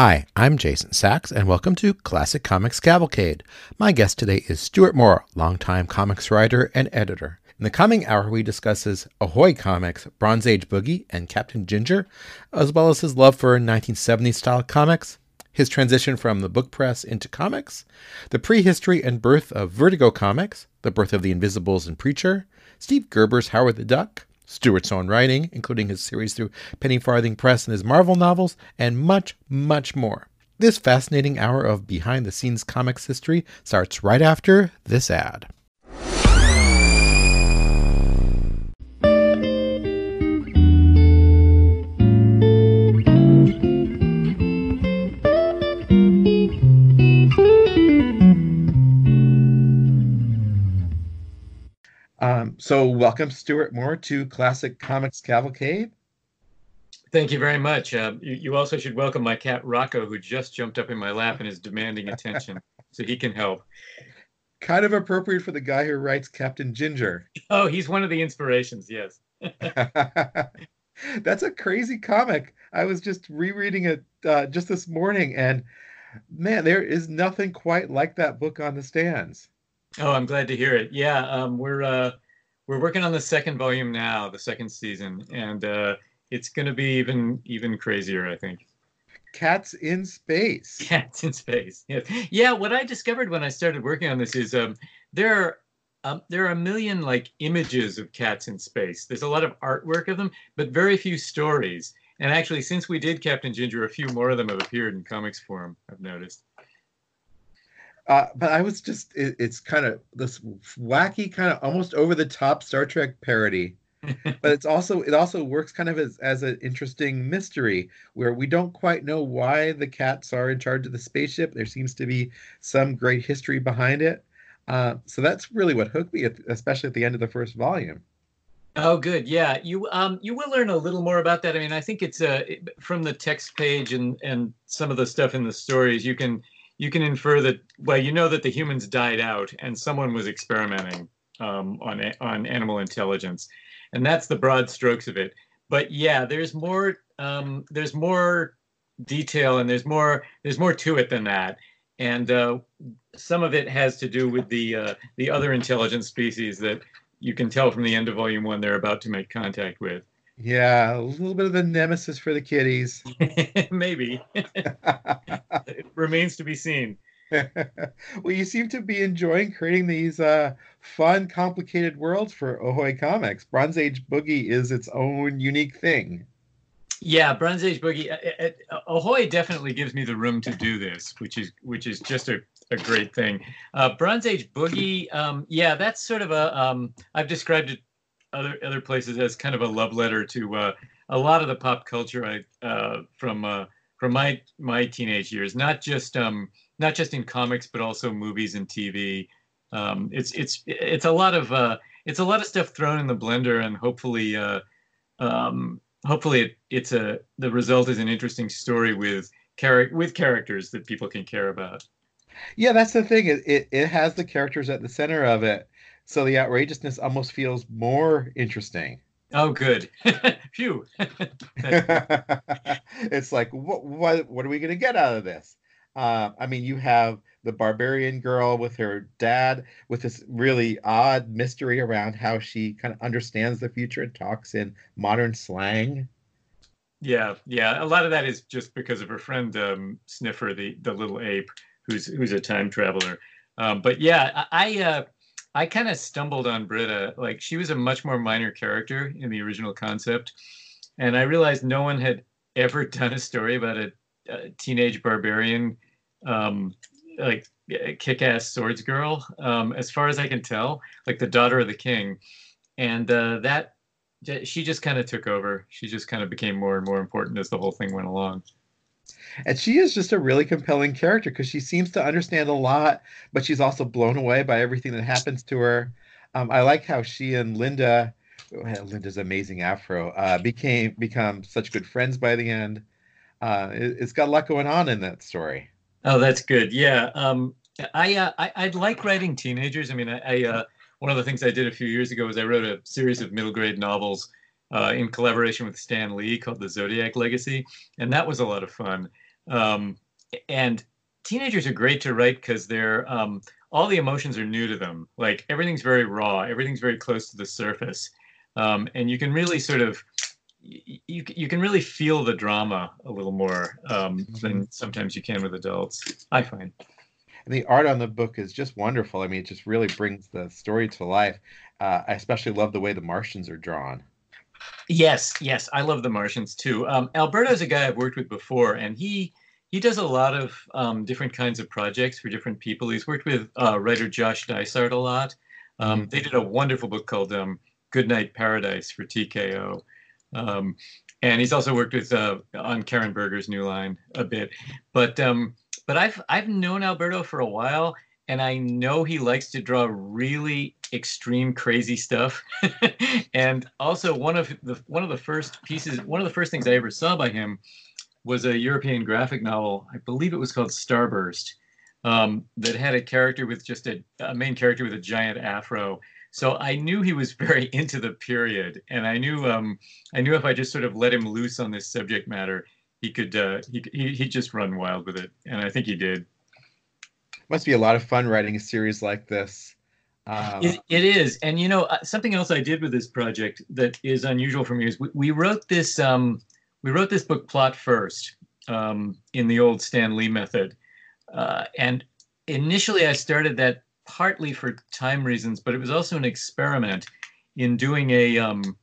Hi, I'm Jason Sachs, and welcome to Classic Comics Cavalcade. My guest today is Stuart Moore, longtime comics writer and editor. In the coming hour, we discusses Ahoy Comics, Bronze Age Boogie, and Captain Ginger, as well as his love for 1970s style comics, his transition from the book press into comics, the prehistory and birth of Vertigo Comics, the birth of the Invisibles and Preacher, Steve Gerber's Howard the Duck, Stuart's own writing, including his series through Penny Farthing Press and his Marvel novels, and much, much more. This fascinating hour of behind the scenes comics history starts right after this ad. Um, so, welcome, Stuart Moore, to Classic Comics Cavalcade. Thank you very much. Uh, you, you, also should welcome my cat Rocco, who just jumped up in my lap and is demanding attention, so he can help. Kind of appropriate for the guy who writes Captain Ginger. Oh, he's one of the inspirations. Yes. That's a crazy comic. I was just rereading it uh, just this morning, and man, there is nothing quite like that book on the stands. Oh, I'm glad to hear it. Yeah, um, we're uh, we're working on the second volume now, the second season, and uh, it's going to be even even crazier, I think. Cats in space. Cats in space. Yeah, yeah. What I discovered when I started working on this is um, there are um, there are a million like images of cats in space. There's a lot of artwork of them, but very few stories. And actually, since we did Captain Ginger, a few more of them have appeared in comics form. I've noticed. Uh, but I was just, it, it's kind of this wacky, kind of almost over the top Star Trek parody. but it's also it also works kind of as, as an interesting mystery where we don't quite know why the cats are in charge of the spaceship there seems to be some great history behind it uh, so that's really what hooked me especially at the end of the first volume Oh, good. Yeah, you um you will learn a little more about that. I mean, I think it's uh from the text page and and some of the stuff in the stories. You can you can infer that well you know that the humans died out and someone was experimenting um, on on animal intelligence. And that's the broad strokes of it. But yeah there's more um, there's more detail and there's more there's more to it than that. And uh, some of it has to do with the uh, the other intelligent species that you can tell from the end of volume one they're about to make contact with yeah, a little bit of the nemesis for the kiddies. Maybe. it remains to be seen. well, you seem to be enjoying creating these uh, fun, complicated worlds for Ahoy Comics. Bronze Age Boogie is its own unique thing. Yeah, Bronze Age Boogie. Uh, uh, Ahoy definitely gives me the room to do this, which is which is just a, a great thing. Uh, Bronze Age Boogie. Um, yeah, that's sort of a. Um, I've described it other other places as kind of a love letter to uh, a lot of the pop culture I, uh, from uh, from my my teenage years. Not just um, not just in comics, but also movies and TV. Um, it's it's it's a lot of uh, it's a lot of stuff thrown in the blender, and hopefully uh, um, hopefully it, it's a the result is an interesting story with char- with characters that people can care about. Yeah, that's the thing. It, it, it has the characters at the center of it so the outrageousness almost feels more interesting. Oh, good. Phew. it's like, what, what, what are we going to get out of this? Uh, I mean, you have the barbarian girl with her dad with this really odd mystery around how she kind of understands the future and talks in modern slang. Yeah, yeah. A lot of that is just because of her friend um, Sniffer, the the little ape, who's who's a time traveler. Um, but yeah, I, I uh, I kind of stumbled on Britta. Like she was a much more minor character in the original concept, and I realized no one had ever done a story about a, a teenage barbarian, um, like kick-ass swords girl. Um, as far as I can tell, like the daughter of the king, and uh, that she just kind of took over. She just kind of became more and more important as the whole thing went along and she is just a really compelling character because she seems to understand a lot, but she's also blown away by everything that happens to her. Um, I like how she and Linda, well, Linda's amazing afro, uh, became become such good friends by the end. Uh, it, has got a lot going on in that story. Oh, that's good. Yeah, um, I, uh, I I like writing teenagers. I mean, I, I uh, one of the things I did a few years ago was I wrote a series of middle grade novels uh, in collaboration with Stan Lee called The Zodiac Legacy, and that was a lot of fun. Um, and teenagers are great to write because they're um, all the emotions are new to them. Like everything's very raw, everything's very close to the surface, um, and you can really sort of you you can really feel the drama a little more um, than mm-hmm. sometimes you can with adults. I find. And the art on the book is just wonderful. I mean, it just really brings the story to life. Uh, I especially love the way the Martians are drawn. Yes, yes, I love the Martians too. Um, Alberto's a guy I've worked with before, and he he does a lot of um, different kinds of projects for different people. He's worked with uh, writer Josh Dysart a lot. Um, mm-hmm. They did a wonderful book called um, Goodnight Paradise for TKO. Um, and he's also worked with uh, on Karen Berger's new line a bit. But um, but I've I've known Alberto for a while, and I know he likes to draw really extreme, crazy stuff. and also one of the one of the first pieces, one of the first things I ever saw by him was a European graphic novel. I believe it was called Starburst. Um, that had a character with just a, a main character with a giant afro so I knew he was very into the period, and I knew um, I knew if I just sort of let him loose on this subject matter, he could uh, he he he'd just run wild with it, and I think he did. Must be a lot of fun writing a series like this. Uh, it, it is, and you know uh, something else I did with this project that is unusual for me is we, we wrote this um, we wrote this book plot first um, in the old Stan Lee method, uh, and initially I started that partly for time reasons, but it was also an experiment in doing a um,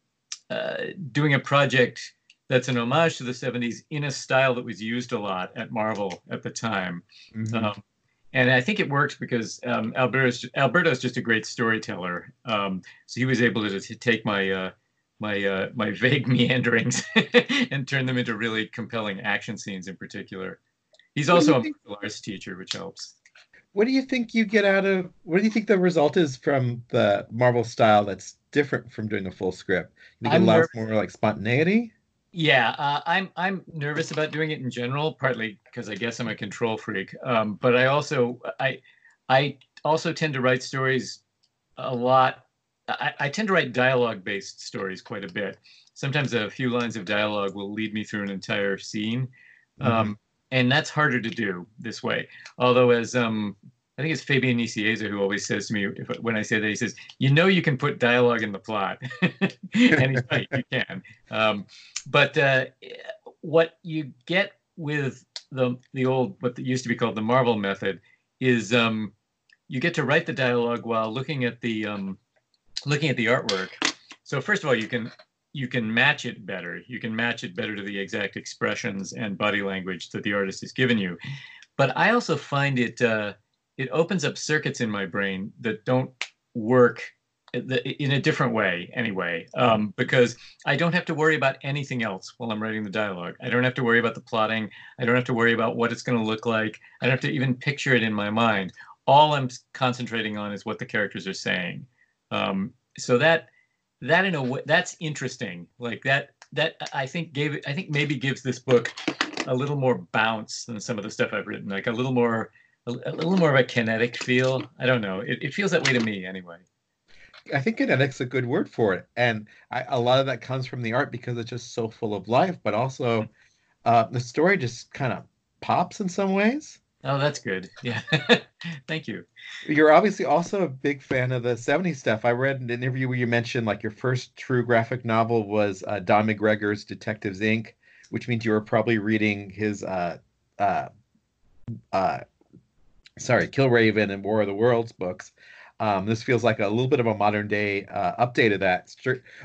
uh, doing a project that's an homage to the 70s in a style that was used a lot at Marvel at the time. Mm-hmm. Um, and I think it worked because um, Alberto's, Alberto's just a great storyteller. Um, so he was able to, to take my uh, my uh, my vague meanderings and turn them into really compelling action scenes in particular. He's also a martial arts teacher, which helps what do you think you get out of what do you think the result is from the Marvel style that's different from doing a full script? You think I'm it allows nerv- more like spontaneity? Yeah, uh, I'm I'm nervous about doing it in general, partly because I guess I'm a control freak. Um, but I also I I also tend to write stories a lot. I, I tend to write dialogue based stories quite a bit. Sometimes a few lines of dialogue will lead me through an entire scene. Mm-hmm. Um, and that's harder to do this way. Although, as um, I think it's Fabian Nicieza who always says to me if, when I say that, he says, "You know, you can put dialogue in the plot," and he's right, you can. Um, but uh, what you get with the the old what used to be called the Marvel method is um, you get to write the dialogue while looking at the um, looking at the artwork. So first of all, you can you can match it better. You can match it better to the exact expressions and body language that the artist has given you. But I also find it uh, it opens up circuits in my brain that don't work in a different way anyway um, because i don't have to worry about anything else while i'm writing the dialogue. I don't have to worry about the plotting. I don't have to worry about what it's going to look like. I don't have to even picture it in my mind. All i'm concentrating on is what the characters are saying. Um, so that that in a way that's interesting. Like that that i think gave it i think maybe gives this book a little more bounce than some of the stuff i've written like a little more a, a little more of a kinetic feel i don't know it, it feels that way to me anyway I think kinetic's a good word for it, and I, a lot of that comes from the art because it's just so full of life. But also, uh, the story just kind of pops in some ways. Oh, that's good. Yeah. Thank you. You're obviously also a big fan of the 70s stuff. I read an interview where you mentioned like your first true graphic novel was uh, Don McGregor's Detectives Inc., which means you were probably reading his uh uh uh sorry, Killraven and War of the Worlds books. Um, this feels like a little bit of a modern day uh, update of that,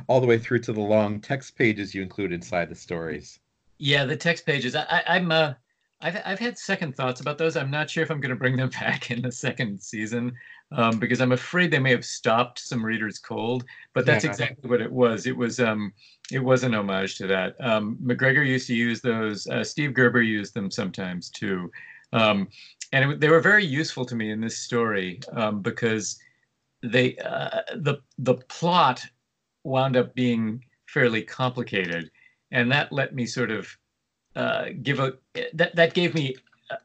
all the way through to the long text pages you include inside the stories. Yeah, the text pages. I, am uh, I've I've had second thoughts about those. I'm not sure if I'm going to bring them back in the second season um, because I'm afraid they may have stopped some readers cold. But that's yeah. exactly what it was. It was um, it was an homage to that. Um, McGregor used to use those. Uh, Steve Gerber used them sometimes too, um, and it, they were very useful to me in this story um, because they uh, the the plot wound up being fairly complicated, and that let me sort of uh, give a that that gave me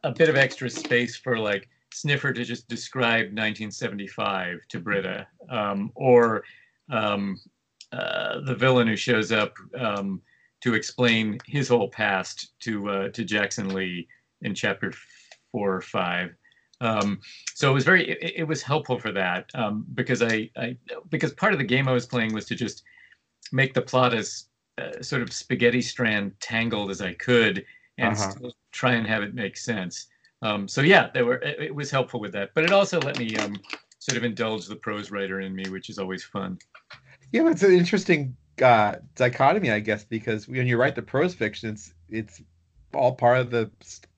a, bit of extra space for like Sniffer to just describe 1975 to Britta, um, or um, uh, the villain who shows up um, to explain his whole past to uh, to Jackson Lee in chapter four or five. Um, so it was very it, it was helpful for that um, because I, I because part of the game I was playing was to just make the plot as uh, sort of spaghetti strand tangled as I could and uh-huh. still try and have it make sense. Um, so yeah, there were it, it, was helpful with that, but it also let me um, sort of indulge the prose writer in me, which is always fun. Yeah, it's an interesting uh, dichotomy, I guess, because when you write the prose fiction, it's it's all part of the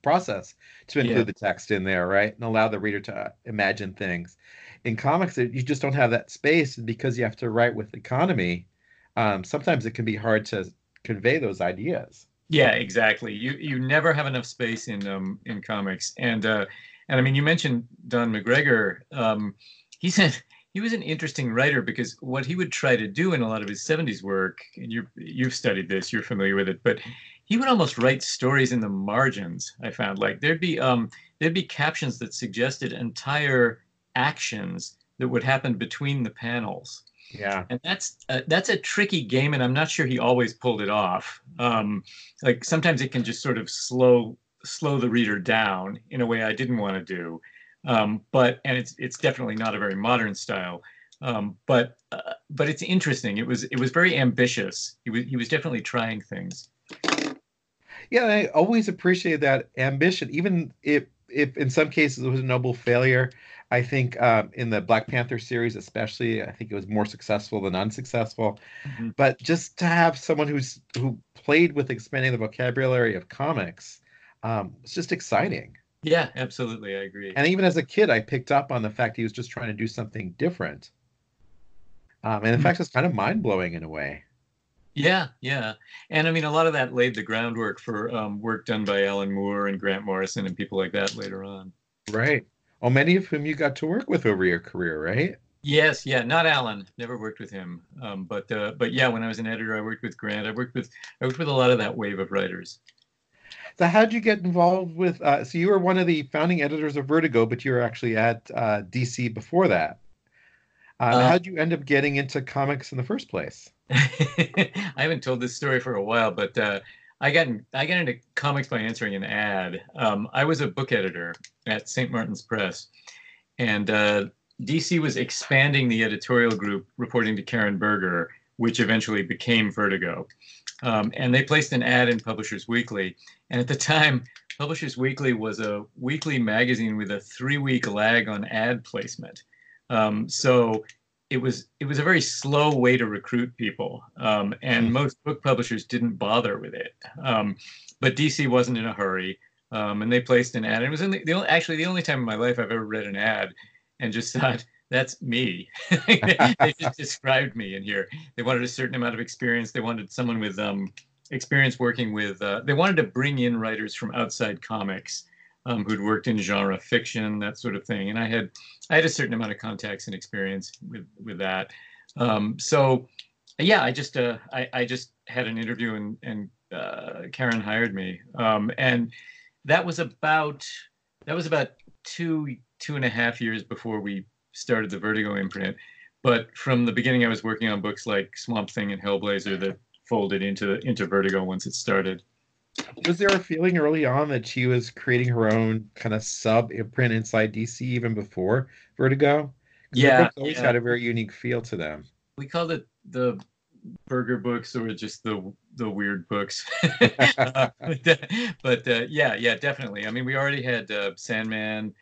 process to include yeah. the text in there, right, and allow the reader to imagine things. In comics, you just don't have that space because you have to write with economy. Um, sometimes it can be hard to convey those ideas. Yeah, exactly. You you never have enough space in um in comics, and uh, and I mean you mentioned Don McGregor. Um, he said he was an interesting writer because what he would try to do in a lot of his 70s work, and you you've studied this, you're familiar with it, but he would almost write stories in the margins. I found like there'd be um there'd be captions that suggested entire actions that would happen between the panels. Yeah, and that's uh, that's a tricky game, and I'm not sure he always pulled it off. Um, like sometimes it can just sort of slow slow the reader down in a way I didn't want to do. Um, but and it's it's definitely not a very modern style. Um, but uh, but it's interesting. It was it was very ambitious. He was he was definitely trying things. Yeah, I always appreciated that ambition, even if if in some cases it was a noble failure. I think um, in the Black Panther series, especially, I think it was more successful than unsuccessful. Mm-hmm. But just to have someone who's who played with expanding the vocabulary of comics, um, it's just exciting. Yeah, absolutely, I agree. And even as a kid, I picked up on the fact he was just trying to do something different. Um, and in mm-hmm. fact, it's kind of mind blowing in a way. Yeah, yeah, and I mean, a lot of that laid the groundwork for um, work done by Alan Moore and Grant Morrison and people like that later on. Right. Well, many of whom you got to work with over your career, right? Yes, yeah, not Alan. Never worked with him, um, but uh, but yeah, when I was an editor, I worked with Grant. I worked with I worked with a lot of that wave of writers. So, how did you get involved with? Uh, so, you were one of the founding editors of Vertigo, but you were actually at uh, DC before that. Uh, uh, how did you end up getting into comics in the first place? I haven't told this story for a while, but uh, I got in, I got into comics by answering an ad. Um, I was a book editor at St. Martin's Press, and uh, DC was expanding the editorial group, reporting to Karen Berger, which eventually became Vertigo. Um, and they placed an ad in Publishers Weekly. And at the time, Publishers Weekly was a weekly magazine with a three-week lag on ad placement. Um, so it was it was a very slow way to recruit people, um, and hmm. most book publishers didn't bother with it. Um, but DC wasn't in a hurry, um, and they placed an ad. It was in the, the only, actually the only time in my life I've ever read an ad and just thought that's me. they just described me in here. They wanted a certain amount of experience. They wanted someone with um, experience working with. Uh, they wanted to bring in writers from outside comics um, who'd worked in genre fiction, that sort of thing. And I had I had a certain amount of contacts and experience with with that. Um, so yeah, I just uh, I, I just had an interview and and uh, Karen hired me, um, and that was about that was about two two and a half years before we started the Vertigo imprint. But from the beginning, I was working on books like Swamp Thing and Hellblazer that folded into into Vertigo once it started was there a feeling early on that she was creating her own kind of sub imprint inside DC even before Vertigo? Yeah, always yeah. had a very unique feel to them. We called it the Berger books or just the the weird books. uh, but uh, yeah, yeah, definitely. I mean, we already had uh, Sandman,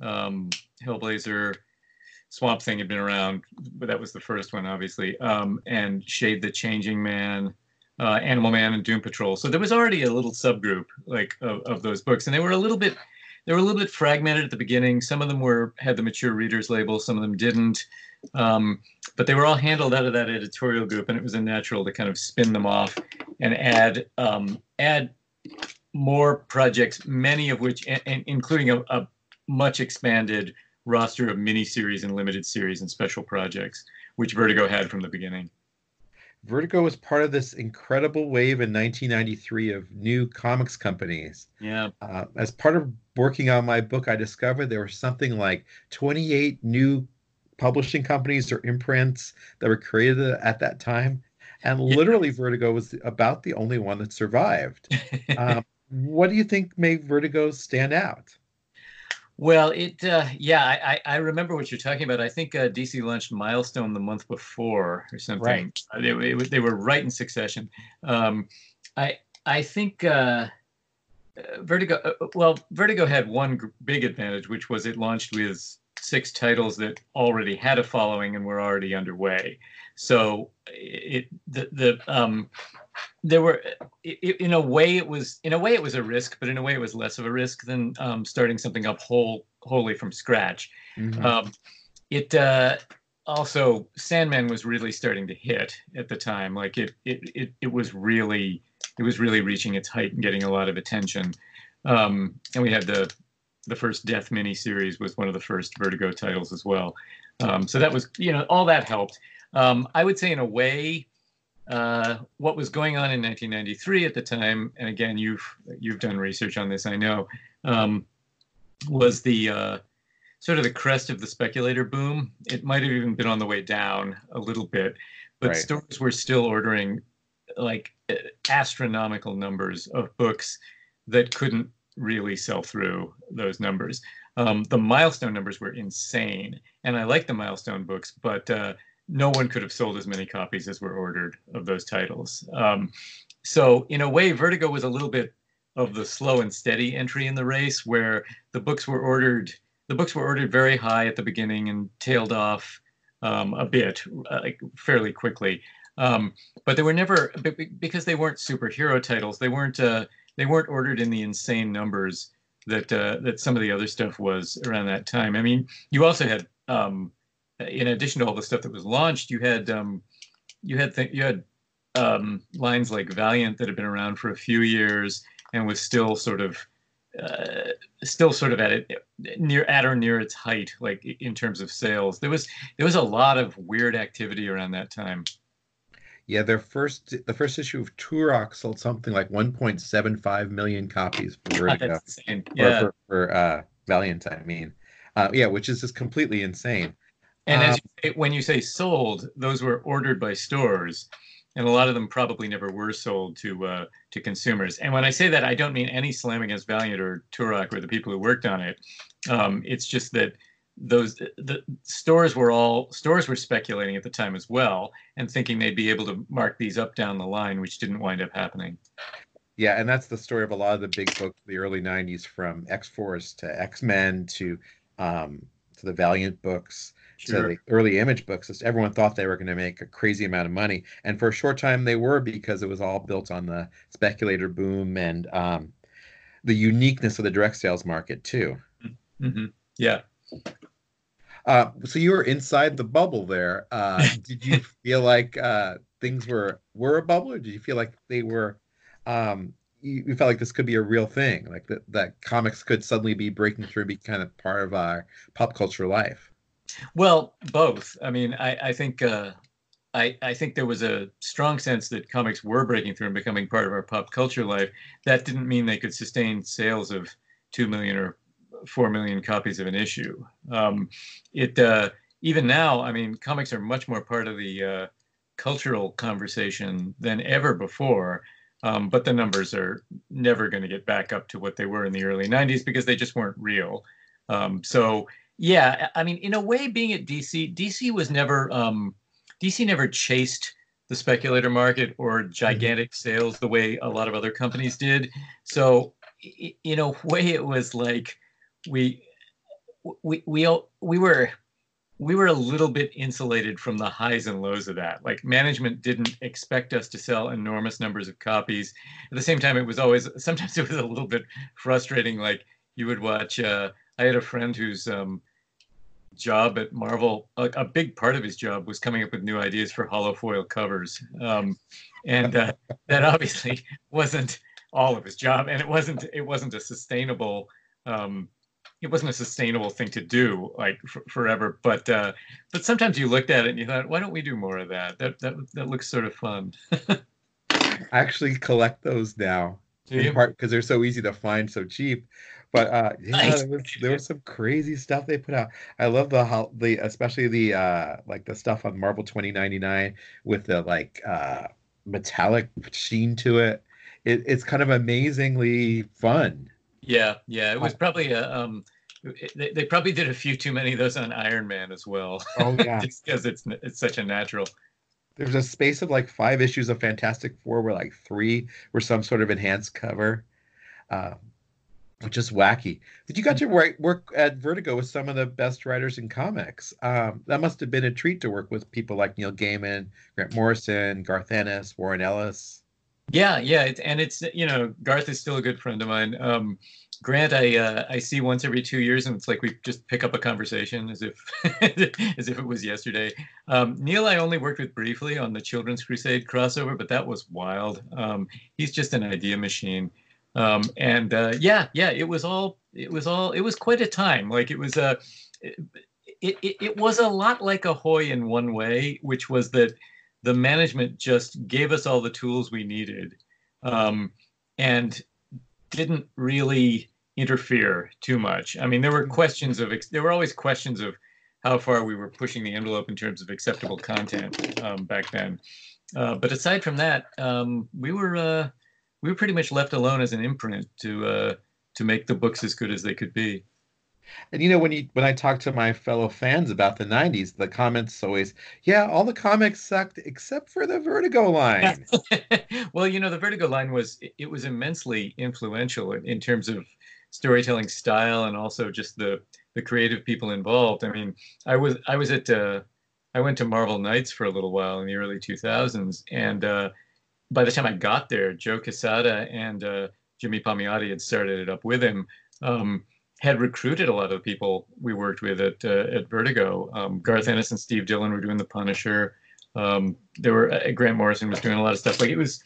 um, Hellblazer, Swamp Thing had been around, but that was the first one, obviously. Um, and Shade the Changing Man uh, Animal Man and Doom Patrol. So there was already a little subgroup like of, of those books, and they were a little bit they were a little bit fragmented at the beginning. Some of them were had the mature readers label, some of them didn't. Um, but they were all handled out of that editorial group, and it was a natural to kind of spin them off and add um, add more projects, many of which, and, and including a, a, much expanded roster of miniseries and limited series and special projects, which Vertigo had from the beginning. Vertigo was part of this incredible wave in 1993 of new comics companies. Yeah. Uh, as part of working on my book, I discovered there were something like 28 new publishing companies or imprints that were created at that time. And literally, Vertigo was about the only one that survived. um, what do you think made Vertigo stand out? Well, it uh, yeah, I, I remember what you're talking about. I think uh, DC launched Milestone the month before or something. Right. Uh, they, it, they were right in succession. Um, I I think uh, uh Vertigo. Uh, well, Vertigo had one big advantage, which was it launched with six titles that already had a following and were already underway. So it the the um, there were in a way it was in a way it was a risk but in a way it was less of a risk than um, starting something up whole wholly from scratch mm-hmm. um, it uh, also sandman was really starting to hit at the time like it, it it it was really it was really reaching its height and getting a lot of attention um, and we had the the first death mini series was one of the first vertigo titles as well um, so that was you know all that helped um, i would say in a way uh, what was going on in 1993 at the time, and again, you've you've done research on this, I know, um, was the uh, sort of the crest of the speculator boom. It might have even been on the way down a little bit, but right. stores were still ordering like astronomical numbers of books that couldn't really sell through those numbers. Um, the milestone numbers were insane, and I like the milestone books, but uh, no one could have sold as many copies as were ordered of those titles. Um, so in a way, Vertigo was a little bit of the slow and steady entry in the race, where the books were ordered. The books were ordered very high at the beginning and tailed off um, a bit, uh, fairly quickly. Um, but they were never because they weren't superhero titles. They weren't uh, they weren't ordered in the insane numbers that uh, that some of the other stuff was around that time. I mean, you also had um, in addition to all the stuff that was launched, you had um, you had th- you had um, lines like Valiant that had been around for a few years and was still sort of uh, still sort of at it near at or near its height, like in terms of sales. There was there was a lot of weird activity around that time. Yeah, their first the first issue of Turok sold something like 1.75 million copies for Vertigo. Yeah. for, for uh, Valiant, I mean. Uh, yeah, which is just completely insane. And um, as you say, when you say sold, those were ordered by stores, and a lot of them probably never were sold to uh, to consumers. And when I say that, I don't mean any slam against Valiant or Turok or the people who worked on it. Um, it's just that those the stores were all stores were speculating at the time as well and thinking they'd be able to mark these up down the line, which didn't wind up happening. Yeah, and that's the story of a lot of the big books the early '90s, from X Force to X Men to um, to the Valiant books sure. to the early image books. Everyone thought they were going to make a crazy amount of money, and for a short time they were because it was all built on the speculator boom and um, the uniqueness of the direct sales market too. Mm-hmm. Yeah. Uh, so you were inside the bubble there. Uh, did you feel like uh, things were were a bubble, or did you feel like they were? Um, you, you, felt like this could be a real thing, like that that comics could suddenly be breaking through, be kind of part of our pop culture life. Well, both. I mean, I, I think uh, I, I think there was a strong sense that comics were breaking through and becoming part of our pop culture life. That didn't mean they could sustain sales of two million or four million copies of an issue. Um, it uh, even now, I mean, comics are much more part of the uh, cultural conversation than ever before. Um, but the numbers are never going to get back up to what they were in the early 90s because they just weren't real. Um, so yeah, I mean, in a way, being at DC, DC was never um, DC never chased the speculator market or gigantic mm-hmm. sales the way a lot of other companies did. So, in a way, it was like we we we we were we were a little bit insulated from the highs and lows of that. Like management didn't expect us to sell enormous numbers of copies. At the same time, it was always sometimes it was a little bit frustrating. Like you would watch. Uh, I had a friend whose um, job at Marvel, a, a, big part of his job was coming up with new ideas for hollow foil covers, um, and uh, that obviously wasn't all of his job, and it wasn't it wasn't a sustainable um, it wasn't a sustainable thing to do like f- forever. But uh, but sometimes you looked at it and you thought, why don't we do more of that? That that that looks sort of fun. I actually collect those now, in part because they're so easy to find, so cheap. But uh, yeah, there was, there was some crazy stuff they put out. I love the how the especially the uh like the stuff on Marvel twenty ninety nine with the like uh metallic sheen to it. it, it's kind of amazingly fun. Yeah, yeah, it was probably a um, they, they probably did a few too many of those on Iron Man as well. Oh yeah, just because it's it's such a natural. There's a space of like five issues of Fantastic Four, where like three were some sort of enhanced cover. Uh, which is wacky. But you got to write, work at Vertigo with some of the best writers in comics. Um, that must have been a treat to work with people like Neil Gaiman, Grant Morrison, Garth Ennis, Warren Ellis. Yeah, yeah, and it's you know Garth is still a good friend of mine. Um, Grant, I uh, I see once every two years, and it's like we just pick up a conversation as if as if it was yesterday. Um, Neil, I only worked with briefly on the Children's Crusade crossover, but that was wild. Um, he's just an idea machine, um, and uh, yeah, yeah, it was all it was all it was quite a time. Like it was a. Uh, it, it, it was a lot like Ahoy in one way, which was that the management just gave us all the tools we needed um, and didn't really interfere too much. I mean, there were mm-hmm. questions of there were always questions of how far we were pushing the envelope in terms of acceptable content um, back then. Uh, but aside from that, um, we were uh, we were pretty much left alone as an imprint to uh, to make the books as good as they could be. And you know, when you when I talk to my fellow fans about the '90s, the comments always, "Yeah, all the comics sucked except for the Vertigo line." well, you know, the Vertigo line was it was immensely influential in, terms of storytelling style and also just the the creative people involved. I mean, I was I was at uh, I went to Marvel Knights for a little while in the early 2000s, and uh, by the time I got there, Joe Quesada and uh, Jimmy Palmiotti had started it up with him. Um, had recruited a lot of the people we worked with at uh, at Vertigo. Um, Garth Ennis and Steve Dillon were doing the Punisher. Um, there were uh, Grant Morrison was doing a lot of stuff. Like it was,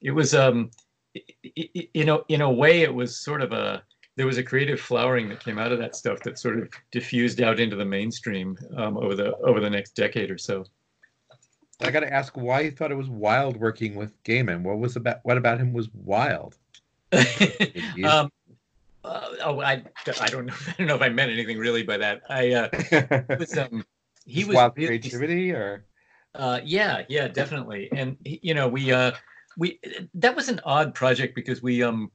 it was um, it, it, you know, in a way, it was sort of a there was a creative flowering that came out of that stuff that sort of diffused out into the mainstream um, over the over the next decade or so. I got to ask why you thought it was wild working with Gaiman. What was about what about him was wild? um, uh, oh, I, I don't know. I don't know if I meant anything really by that. I uh, was um, he was wild really, creativity or uh, yeah, yeah, definitely. And you know, we uh, we that was an odd project because we um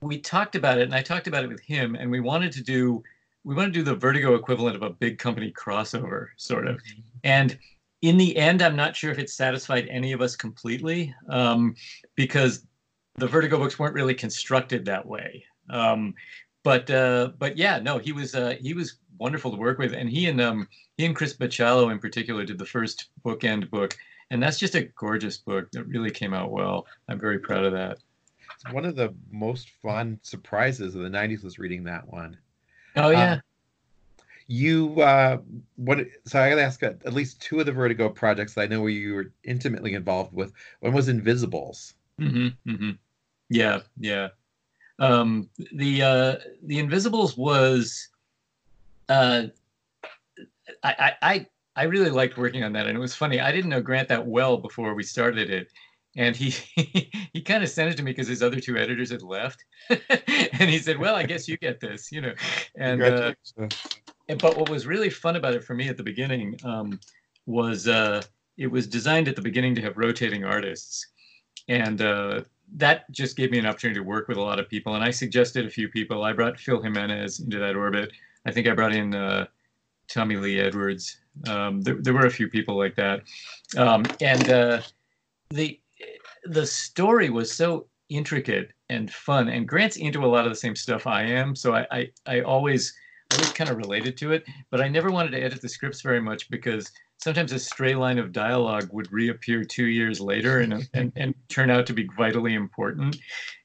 we talked about it, and I talked about it with him, and we wanted to do we wanted to do the Vertigo equivalent of a big company crossover, sort of. Mm-hmm. And in the end, I'm not sure if it satisfied any of us completely, um, because the Vertigo books weren't really constructed that way. Um, but uh, but yeah, no, he was uh, he was wonderful to work with, and he and um, he and Chris Bachalo in particular did the first bookend book, and that's just a gorgeous book that really came out well. I'm very proud of that. It's one of the most fun surprises of the '90s was reading that one. Oh yeah. Um, you uh, what? So I got to ask uh, at least two of the Vertigo projects that I know where you were intimately involved with. One was Invisibles. Mm-hmm, mm-hmm. Yeah, yeah. Um, the uh, the Invisibles was uh, I, I I really liked working on that, and it was funny. I didn't know Grant that well before we started it, and he he kind of sent it to me because his other two editors had left, and he said, "Well, I guess you get this," you know. And, uh, and but what was really fun about it for me at the beginning um, was uh, it was designed at the beginning to have rotating artists, and uh, that just gave me an opportunity to work with a lot of people. And I suggested a few people. I brought Phil Jimenez into that orbit. I think I brought in uh, Tommy Lee Edwards. Um, there, there, were a few people like that. Um, and uh, the the story was so intricate and fun. And Grant's into a lot of the same stuff I am, so I I, I always I always kind of related to it. But I never wanted to edit the scripts very much because sometimes a stray line of dialogue would reappear two years later and, and, and turn out to be vitally important.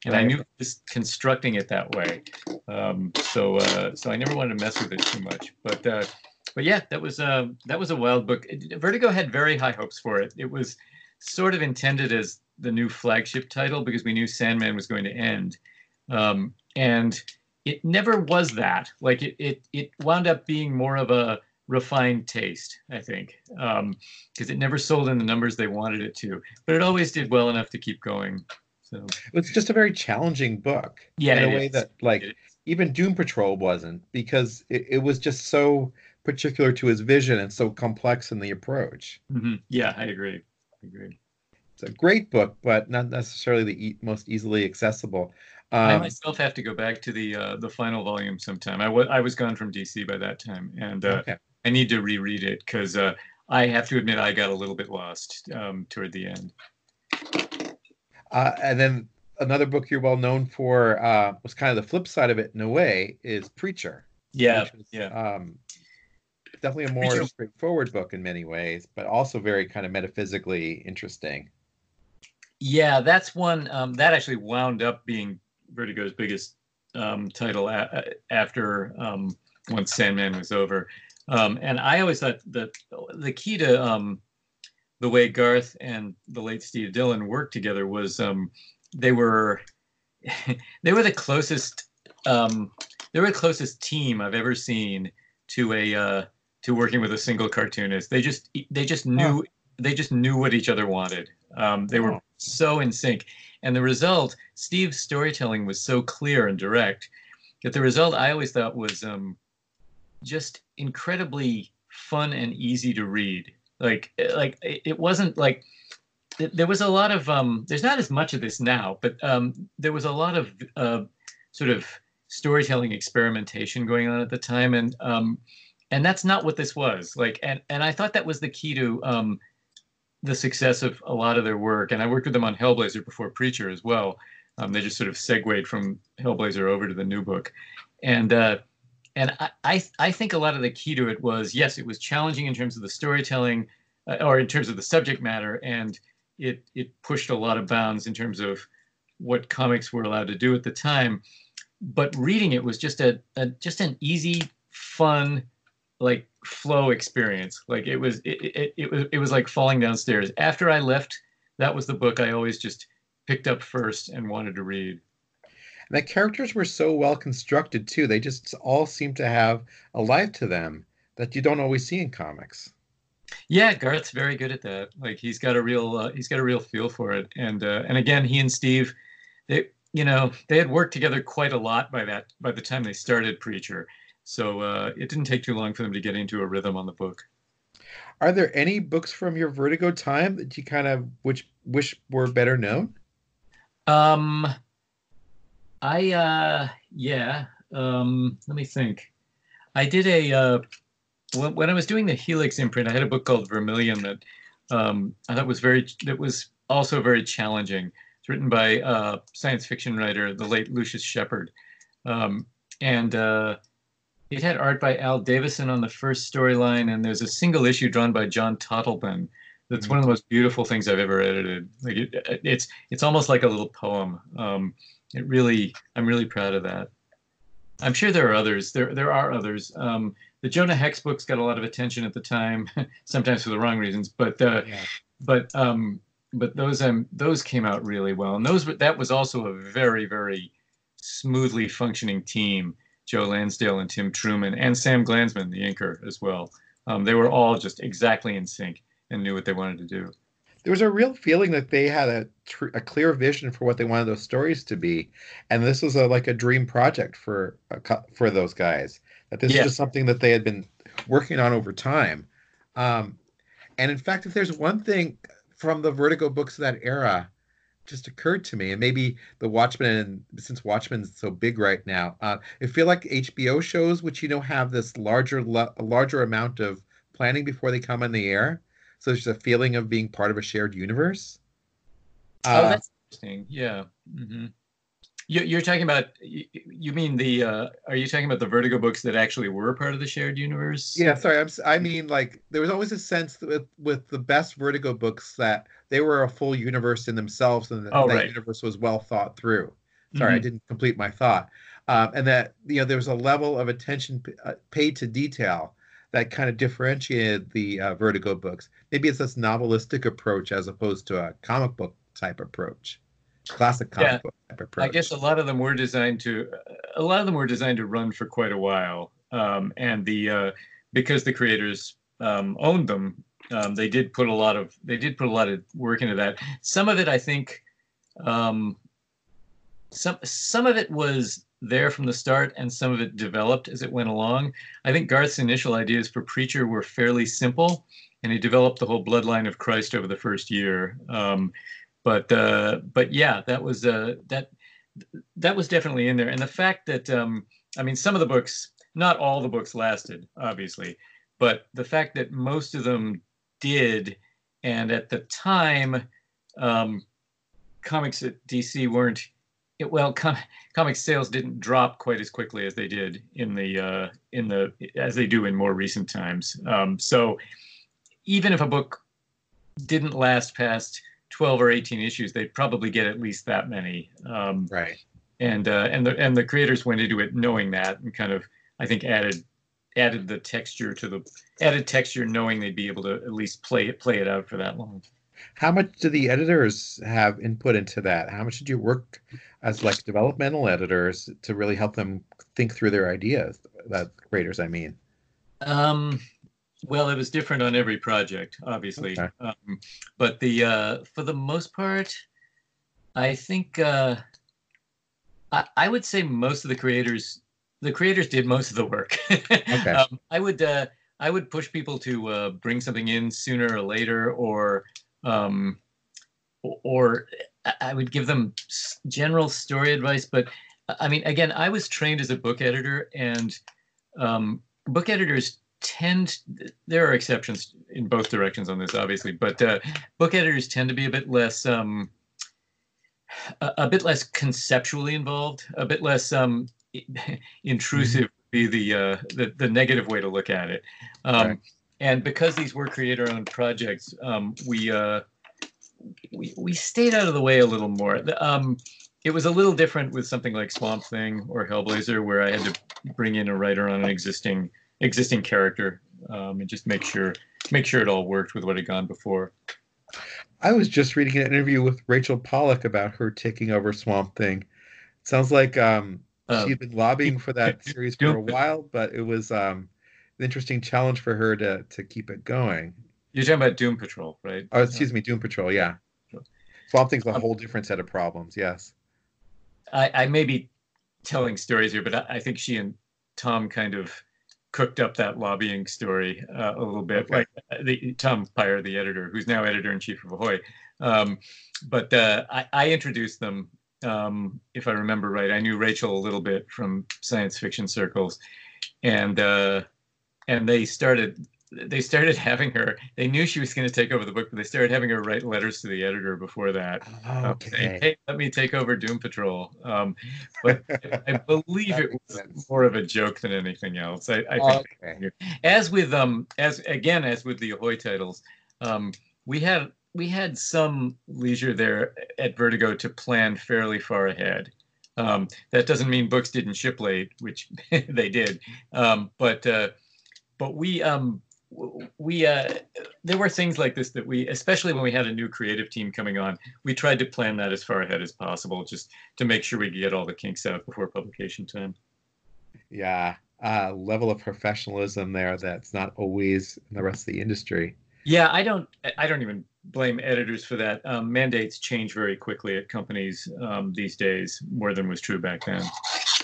And right. I knew just constructing it that way. Um, so uh, so I never wanted to mess with it too much. But uh, but yeah, that was uh, that was a wild book. Vertigo had very high hopes for it. It was sort of intended as the new flagship title because we knew Sandman was going to end. Um, and it never was that. Like it, it, it wound up being more of a refined taste, I think, because um, it never sold in the numbers they wanted it to, but it always did well enough to keep going. So it's just a very challenging book. Yeah, in a way is. that like even Doom Patrol wasn't because it, it, was just so particular to his vision and so complex in the approach. Mm-hmm. Yeah, I agree. I agree. it's a great book, but not necessarily the e- most easily accessible. Um, I myself have to go back to the uh, the final volume sometime. I, w- I was gone from DC by that time, and uh, okay. I need to reread it because uh, I have to admit I got a little bit lost um, toward the end. Uh, and then another book you're well known for uh, was kind of the flip side of it in a way is Preacher. Yeah, yeah. Um, definitely a more Preacher. straightforward book in many ways, but also very kind of metaphysically interesting. Yeah, that's one um, that actually wound up being Vertigo's biggest um, title a- after um, once Sandman was over. Um, and I always thought that the key to um, the way Garth and the late Steve Dillon worked together was um, they were they were the closest um, they were the closest team I've ever seen to a uh, to working with a single cartoonist. They just they just knew they just knew what each other wanted. Um, they were so in sync, and the result, Steve's storytelling was so clear and direct that the result I always thought was um, just incredibly fun and easy to read. Like like it wasn't like there was a lot of um, there's not as much of this now, but um, there was a lot of uh, sort of storytelling experimentation going on at the time, and um, and that's not what this was like. And and I thought that was the key to um, the success of a lot of their work. And I worked with them on Hellblazer before Preacher as well. Um, they just sort of segued from Hellblazer over to the new book, and uh, and I, I I think a lot of the key to it was yes, it was challenging in terms of the storytelling, uh, or in terms of the subject matter, and it it pushed a lot of bounds in terms of what comics were allowed to do at the time. But reading it was just a, a just an easy, fun, like flow experience. Like it was it, it, it was it was like falling downstairs. After I left, that was the book I always just picked up first and wanted to read. And the characters were so well constructed too. They just all seem to have a life to them that you don't always see in comics. Yeah, Garth's very good at that. Like he's got a real uh, he's got a real feel for it. And uh, and again, he and Steve, they you know they had worked together quite a lot by that by the time they started Preacher. So uh, it didn't take too long for them to get into a rhythm on the book. Are there any books from your Vertigo time that you kind of which wish were better known? Um, I uh, yeah. Um, let me think. I did a uh, when, when I was doing the Helix imprint, I had a book called Vermillion that um, I thought was very that was also very challenging. It's written by uh, science fiction writer the late Lucius Shepard, um, and uh, it had art by Al Davison on the first storyline, and there's a single issue drawn by John Totleben. That's mm-hmm. one of the most beautiful things I've ever edited. Like it, it's it's almost like a little poem. Um, it really, I'm really proud of that. I'm sure there are others. There there are others. Um, the Jonah Hex books got a lot of attention at the time, sometimes for the wrong reasons. But uh, yeah. but um, but those um those came out really well, and those that was also a very very smoothly functioning team. Joe Lansdale and Tim Truman and Sam Glanzman, the inker, as well. Um, they were all just exactly in sync and knew what they wanted to do. There was a real feeling that they had a, tr- a clear vision for what they wanted those stories to be, and this was a, like a dream project for for those guys. That this yeah. is just something that they had been working on over time. Um, and in fact, if there's one thing from the Vertigo books of that era just occurred to me, and maybe the Watchmen, and since Watchmen's so big right now, uh, I feel like HBO shows, which you know have this larger, le- larger amount of planning before they come on the air, so there's a feeling of being part of a shared universe. Oh, uh, that's interesting. Yeah. Mm-hmm. You, are talking about. You mean the? Uh, are you talking about the Vertigo books that actually were part of the shared universe? Yeah, sorry. I'm, I mean, like there was always a sense with with the best Vertigo books that they were a full universe in themselves, and that, oh, that right. universe was well thought through. Sorry, mm-hmm. I didn't complete my thought. Um, and that you know there was a level of attention uh, paid to detail that kind of differentiated the uh, Vertigo books. Maybe it's this novelistic approach as opposed to a comic book type approach classic comic yeah, book approach. I guess a lot of them were designed to a lot of them were designed to run for quite a while, um, and the uh, because the creators um, owned them, um, they did put a lot of they did put a lot of work into that. Some of it, I think, um, some some of it was there from the start, and some of it developed as it went along. I think Garth's initial ideas for Preacher were fairly simple, and he developed the whole bloodline of Christ over the first year. Um, but uh, but yeah, that was uh, that that was definitely in there. And the fact that um, I mean, some of the books, not all the books lasted, obviously, but the fact that most of them did, and at the time, um, comics at DC weren't. It, well, com- comic sales didn't drop quite as quickly as they did in the uh, in the as they do in more recent times. Um, so even if a book didn't last past 12 or 18 issues, they'd probably get at least that many. Um, right. And uh, and the and the creators went into it knowing that and kind of I think added added the texture to the added texture knowing they'd be able to at least play it play it out for that long. How much do the editors have input into that? How much did you work as like developmental editors to really help them think through their ideas? That creators, I mean. Um, well, it was different on every project, obviously, okay. um, but the uh, for the most part, I think uh, I, I, would say most of the creators the creators did most of the work. okay. Um, I would uh, I would push people to uh, bring something in sooner or later, or um, or I would give them general story advice. But I mean, again, I was trained as a book editor, and um, book editors tend there are exceptions in both directions on this obviously but uh, book editors tend to be a bit less um, a, a, bit less conceptually involved a bit less um, intrusive mm-hmm. be the, uh, the the negative way to look at it um, right. And because these were creator owned projects um, we uh, we we stayed out of the way a little more um, it was a little different with something like Swamp Thing or Hellblazer, where I had to bring in a writer on an existing existing character um, and just make sure make sure it all worked with what had gone before. I was just reading an interview with Rachel Pollack about her taking over Swamp Thing. sounds like um, uh, she'd been lobbying for that series for a while, but it was um, interesting challenge for her to to keep it going. You're talking about Doom Patrol, right? Oh, excuse me, Doom Patrol. Yeah, Swamp Thing's a um, whole different set of problems. Yes. I, I may be telling stories here, but I, I think she and Tom kind of cooked up that lobbying story uh, a little bit, okay. like uh, the, Tom Peyer, the editor, who's now editor in chief of Ahoy. Um, but uh, I, I, introduced them, um, if I remember right. I knew Rachel a little bit from science fiction circles, and uh, and they started they started having her. They knew she was going to take over the book, but they started having her write letters to the editor before that, oh, okay. saying, "Hey, let me take over Doom Patrol." Um, but I believe it was sense. more of a joke than anything else. I, I think, okay. as with um, as again as with the Ahoy titles, um, we had we had some leisure there at Vertigo to plan fairly far ahead. Um, that doesn't mean books didn't ship late, which they did, um, but uh, but we um, we uh, there were things like this that we especially when we had a new creative team coming on we tried to plan that as far ahead as possible just to make sure we get all the kinks out before publication time. Yeah uh, level of professionalism there that's not always in the rest of the industry. Yeah i don't i don't even blame editors for that. Um, mandates change very quickly at companies um, these days more than was true back then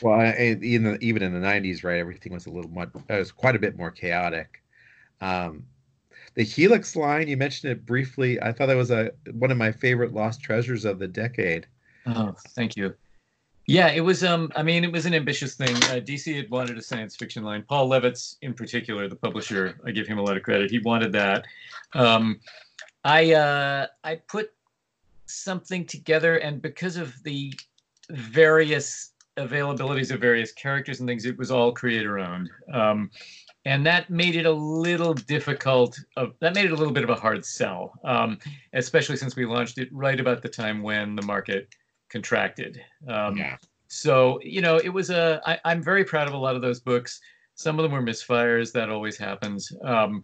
well even even in the 90s right everything was a little much it was quite a bit more chaotic um, the Helix line, you mentioned it briefly. I thought that was a one of my favorite lost treasures of the decade. Oh, thank you. Yeah, it was. Um, I mean, it was an ambitious thing. Uh, DC had wanted a science fiction line. Paul Levitz, in particular, the publisher, I give him a lot of credit. He wanted that. Um, I uh, I put something together, and because of the various availabilities of various characters and things, it was all creator owned. Um, and that made it a little difficult. Of, that made it a little bit of a hard sell, um, especially since we launched it right about the time when the market contracted. Um, yeah. So you know, it was a. I, I'm very proud of a lot of those books. Some of them were misfires. That always happens. Um,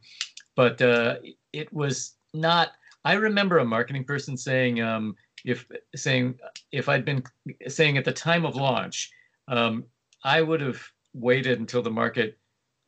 but uh, it was not. I remember a marketing person saying, um, if saying if I'd been saying at the time of launch, um, I would have waited until the market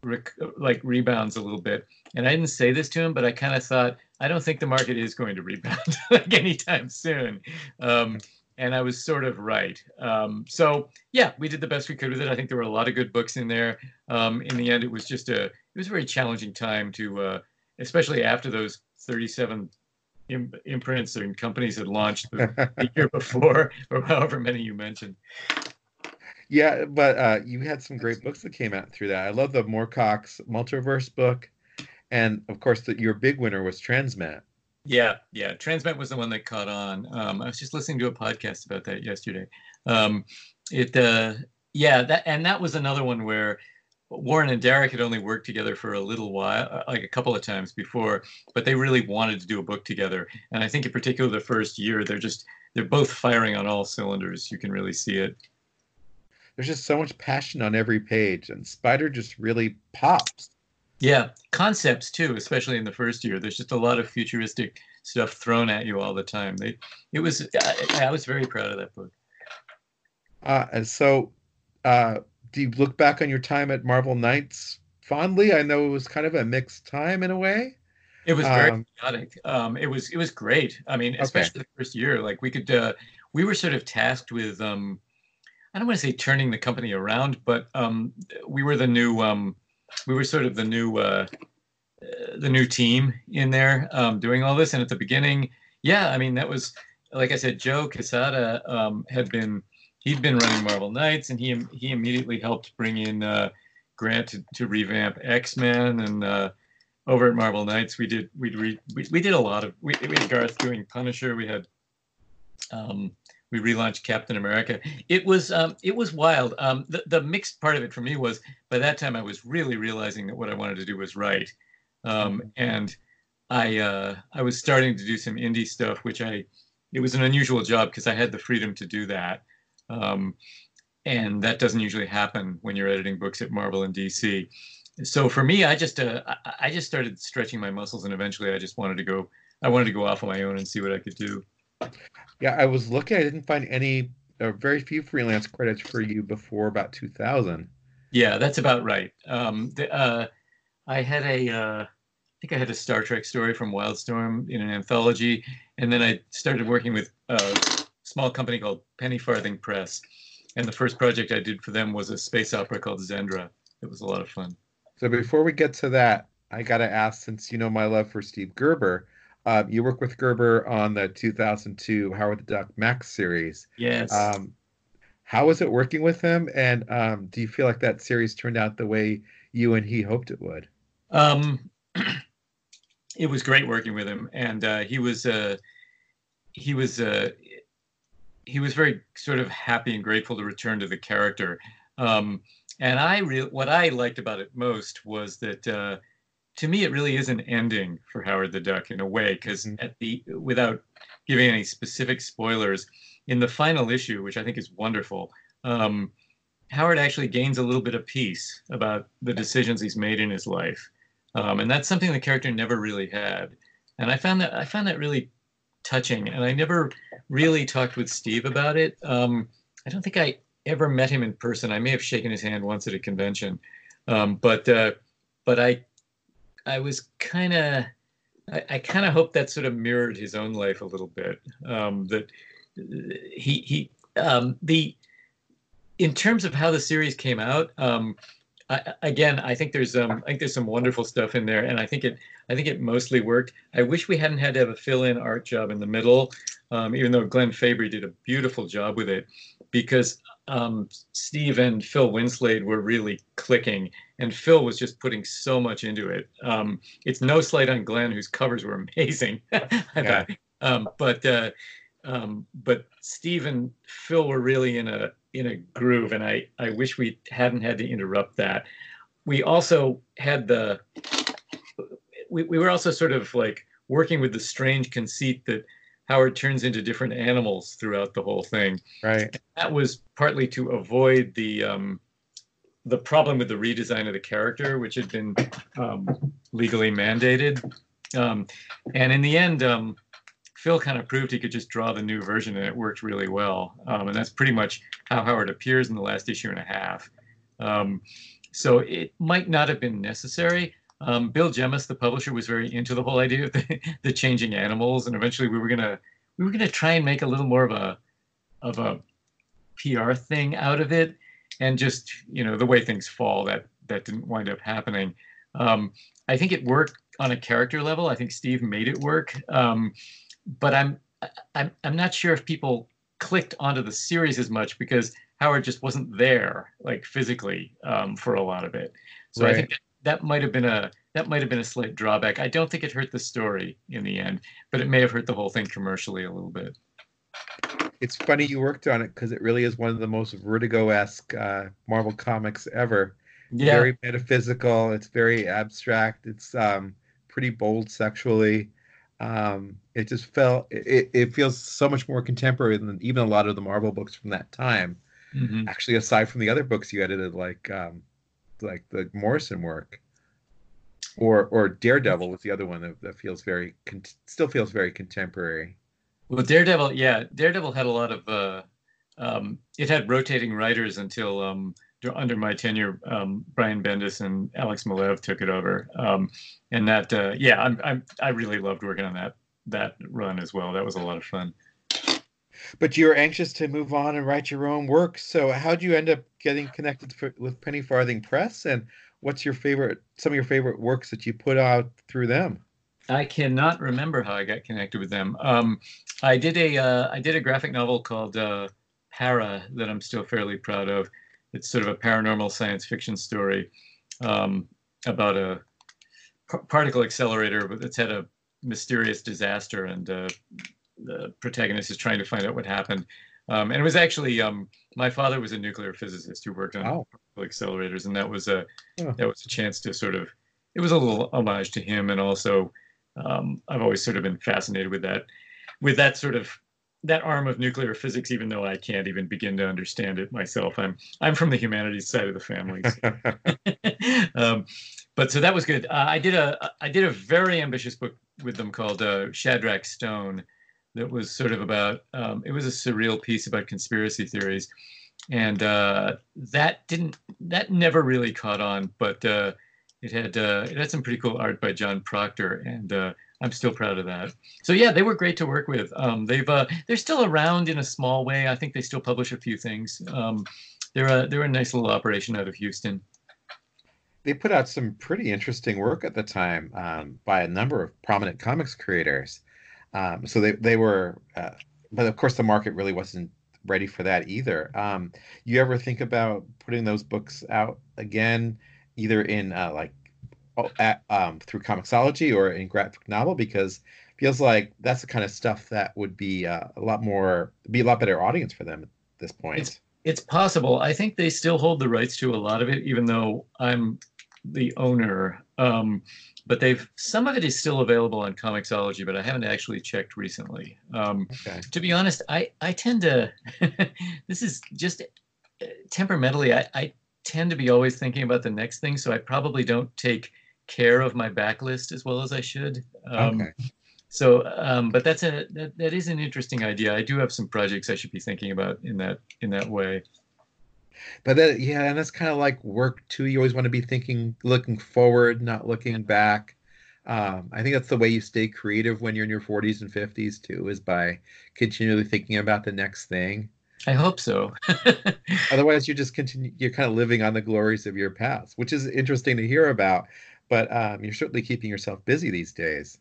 rec- like rebounds a little bit. And I didn't say this to him, but I kind of thought I don't think the market is going to rebound like anytime soon. Um, and I was sort of right. Um, so yeah, we did the best we could with it. I think there were a lot of good books in there. Um, in the end, it was just a it was a very challenging time to, uh, especially after those 37 imprints and companies had launched the, year before, or however many you mentioned. Yeah, but uh, you had some great books that came out through that. I love the Moorcock's Multiverse book, and of course, the, your big winner was Transmet. Yeah, yeah. Transmet was the one that caught on. Um, I was just listening to a podcast about that yesterday. Um, it, uh, yeah, that and that was another one where Warren and Derek had only worked together for a little while, uh, like a couple of times before, but they really wanted to do a book together. And I think in particular the first year, they're just they're both firing on all cylinders. You can really see it. There's just so much passion on every page, and Spider just really pops. Yeah, concepts too, especially in the first year. There's just a lot of futuristic stuff thrown at you all the time. They, it was, I, I was very proud of that book. Uh, and so, uh, do you look back on your time at Marvel Knights fondly? I know it was kind of a mixed time in a way. It was very um, chaotic. Um, it was it was great. I mean, especially okay. the first year. Like we could, uh, we were sort of tasked with, um, I don't want to say turning the company around, but um, we were the new um, we were sort of the new uh, uh, the new team in there um, doing all this. And at the beginning, yeah, I mean that was like I said, Joe Quesada um, had been he'd been running Marvel Knights, and he he immediately helped bring in uh, Grant to, to revamp X Men and. Uh, over at Marvel Knights, we did we we we did a lot of we, we had Garth doing Punisher. We had um, we relaunched Captain America. It was um, it was wild. Um, the the mixed part of it for me was by that time I was really realizing that what I wanted to do was right, um, and I uh, I was starting to do some indie stuff, which I it was an unusual job because I had the freedom to do that, um, and that doesn't usually happen when you're editing books at Marvel and DC. So for me, I just uh, I just started stretching my muscles, and eventually I just wanted to go. I wanted to go off on my own and see what I could do. Yeah, I was looking. I didn't find any, uh, very few freelance credits for you before about 2000. Yeah, that's about right. Um, the, uh, I had a, uh, I think I had a Star Trek story from Wildstorm in an anthology, and then I started working with a small company called Penny Farthing Press, and the first project I did for them was a space opera called Zendra. It was a lot of fun. So before we get to that, I got to ask, since you know my love for Steve Gerber, uh, you work with Gerber on the 2002 Howard the Duck Max series. Yes. Um, how was it working with him? And um, do you feel like that series turned out the way you and he hoped it would? Um, it was great working with him, and uh, he was uh, he was uh, he was very sort of happy and grateful to return to the character. Um, and I re- what I liked about it most was that uh, to me, it really is an ending for Howard the Duck in a way, because mm-hmm. at the without giving any specific spoilers, in the final issue, which I think is wonderful, um, Howard actually gains a little bit of peace about the decisions he's made in his life, um, and that's something the character never really had. And I found that I found that really touching, and I never really talked with Steve about it. Um, I don't think I ever met him in person. I may have shaken his hand once at a convention, um, but uh, but I I was kind of, I, I kind of hope that sort of mirrored his own life a little bit. Um, that he he um, the in terms of how the series came out. Um, I, again, I think there's um, I think there's some wonderful stuff in there, and I think it I think it mostly worked. I wish we hadn't had to have a fill-in art job in the middle, um, even though Glenn Fabry did a beautiful job with it, because um, Steve and Phil Winslade were really clicking, and Phil was just putting so much into it. Um, it's no slight on Glenn, whose covers were amazing. yeah. um, but uh, um, but Steve and Phil were really in a in a groove, and I I wish we hadn't had to interrupt that. We also had the we, we were also sort of like working with the strange conceit that Howard turns into different animals throughout the whole thing. Right. And that was partly to avoid the um, the problem with the redesign of the character, which had been um, legally mandated. Um, and in the end, um, Phil kind of proved he could just draw the new version, and it worked really well. Um, and that's pretty much how Howard appears in the last issue and a half. Um, so it might not have been necessary, um, Bill Jemas, the publisher, was very into the whole idea of the, the changing animals, and eventually we were gonna we were gonna try and make a little more of a of a PR thing out of it, and just you know the way things fall that that didn't wind up happening. Um, I think it worked on a character level. I think Steve made it work, um, but I'm I'm I'm not sure if people clicked onto the series as much because Howard just wasn't there like physically um, for a lot of it. So right. I think that, that might have been a that might have been a slight drawback. I don't think it hurt the story in the end, but it may have hurt the whole thing commercially a little bit. It's funny you worked on it because it really is one of the most Vertigo-esque uh, Marvel comics ever. Yeah. Very metaphysical. It's very abstract. It's um, pretty bold sexually. Um, it just felt it, it feels so much more contemporary than even a lot of the Marvel books from that time. Mm-hmm. Actually, aside from the other books you edited, like um, like the Morrison work, or or Daredevil was the other one that, that feels very con- still feels very contemporary. Well, Daredevil, yeah, Daredevil had a lot of uh, um, it had rotating writers until um, under my tenure, um, Brian Bendis and Alex Maleev took it over, um, and that uh, yeah, I'm, I'm I really loved working on that that run as well. That was a lot of fun. But you're anxious to move on and write your own work. So how did you end up getting connected for, with Penny Farthing Press, and what's your favorite some of your favorite works that you put out through them? I cannot remember how I got connected with them. Um, I did a uh, I did a graphic novel called uh, Para that I'm still fairly proud of. It's sort of a paranormal science fiction story um, about a particle accelerator that's had a mysterious disaster, and uh, the protagonist is trying to find out what happened. Um, and it was actually um, my father was a nuclear physicist who worked on oh. accelerators, and that was a oh. that was a chance to sort of it was a little homage to him, and also um, I've always sort of been fascinated with that with that sort of that arm of nuclear physics, even though I can't even begin to understand it myself. I'm I'm from the humanities side of the family. um, but so that was good. Uh, I did a I did a very ambitious book with them called uh, Shadrach Stone, that was sort of about um, it was a surreal piece about conspiracy theories, and uh, that didn't that never really caught on, but uh, it had uh, it had some pretty cool art by John Proctor, and uh, I'm still proud of that. So yeah, they were great to work with. Um, they've uh, they're still around in a small way. I think they still publish a few things. Um, they're a they're a nice little operation out of Houston. They put out some pretty interesting work at the time um, by a number of prominent comics creators. Um, so they they were, uh, but of course the market really wasn't ready for that either. Um, you ever think about putting those books out again, either in uh, like at, um, through Comixology or in graphic novel? Because feels like that's the kind of stuff that would be uh, a lot more be a lot better audience for them at this point. It's, it's possible. I think they still hold the rights to a lot of it, even though I'm the owner. Um, but they've some of it is still available on Comixology, but I haven't actually checked recently. Um, okay. To be honest, I I tend to this is just uh, temperamentally I, I tend to be always thinking about the next thing, so I probably don't take care of my backlist as well as I should. Um, okay. So, um, but that's a that, that is an interesting idea. I do have some projects I should be thinking about in that in that way. But that, yeah, and that's kind of like work too. You always want to be thinking, looking forward, not looking back. Um, I think that's the way you stay creative when you're in your 40s and 50s too, is by continually thinking about the next thing. I hope so. Otherwise, you just continue. You're kind of living on the glories of your past, which is interesting to hear about. But um, you're certainly keeping yourself busy these days.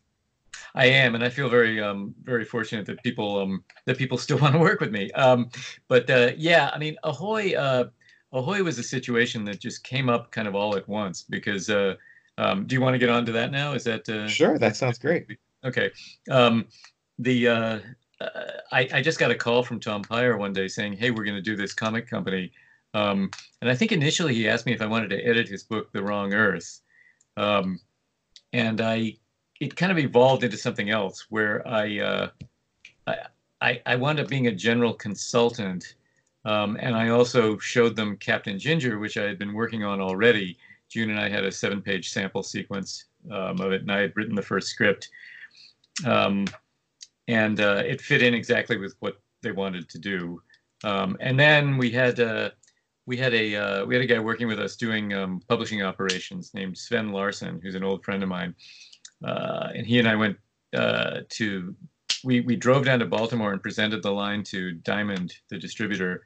I am, and I feel very, um, very fortunate that people, um, that people still want to work with me. Um, but uh, yeah, I mean, Ahoy, uh, Ahoy was a situation that just came up kind of all at once. Because, uh, um, do you want to get on to that now? Is that uh, sure? That sounds great. Okay. Um, the uh, uh, I, I just got a call from Tom Peyer one day saying, "Hey, we're going to do this comic company." Um, and I think initially he asked me if I wanted to edit his book, The Wrong Earth. Um, and I it kind of evolved into something else where I, uh, I, I wound up being a general consultant. Um, and I also showed them Captain Ginger, which I had been working on already. June and I had a seven page sample sequence um, of it, and I had written the first script. Um, and uh, it fit in exactly with what they wanted to do. Um, and then we had uh, we had a uh, we had a guy working with us doing um, publishing operations named Sven Larsen, who's an old friend of mine, uh, and he and I went uh, to we we drove down to Baltimore and presented the line to Diamond, the distributor,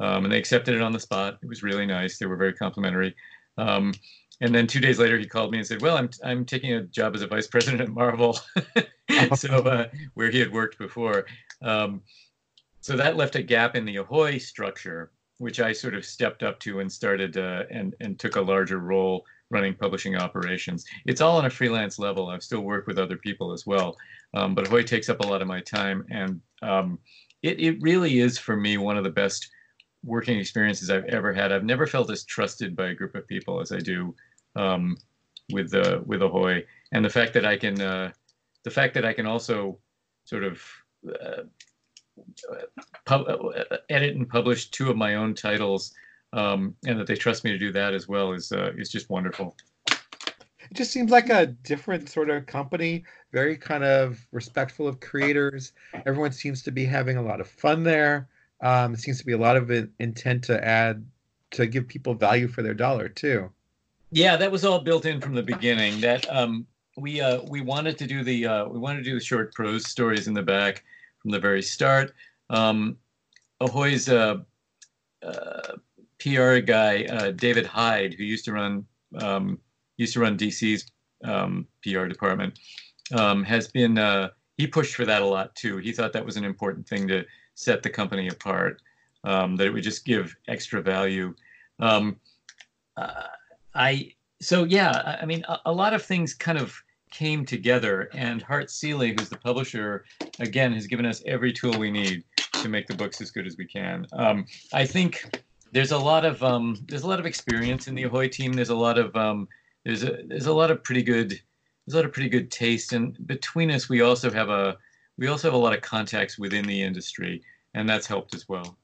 um, and they accepted it on the spot. It was really nice. They were very complimentary. Um, and then two days later, he called me and said, "Well, I'm I'm taking a job as a vice president at Marvel, so uh, where he had worked before." Um, so that left a gap in the Ahoy structure, which I sort of stepped up to and started uh, and and took a larger role running publishing operations. It's all on a freelance level. I still work with other people as well, um, but Ahoy takes up a lot of my time, and um, it it really is for me one of the best working experiences I've ever had. I've never felt as trusted by a group of people as I do um, with uh, with Ahoy, and the fact that I can uh, the fact that I can also sort of uh, pub- uh, edit and publish two of my own titles, um, and that they trust me to do that as well is uh, is just wonderful. It just seems like a different sort of company, very kind of respectful of creators. Everyone seems to be having a lot of fun there. Um, it seems to be a lot of intent to add to give people value for their dollar too. Yeah, that was all built in from the beginning. That um, we uh, we wanted to do the uh, we wanted to do the short prose stories in the back from the very start. Um, Ahoy's uh, uh, PR guy, uh, David Hyde, who used to run um, used to run DC's um, PR department, um, has been uh, he pushed for that a lot too. He thought that was an important thing to set the company apart, um, that it would just give extra value. Um, uh, I so yeah, I mean a, a lot of things kind of came together and Hart Seely, who's the publisher, again has given us every tool we need to make the books as good as we can. Um, I think there's a lot of um, there's a lot of experience in the Ahoy team. There's a lot of um, there's a there's a lot of pretty good there's a lot of pretty good taste, and between us we also have a we also have a lot of contacts within the industry, and that's helped as well.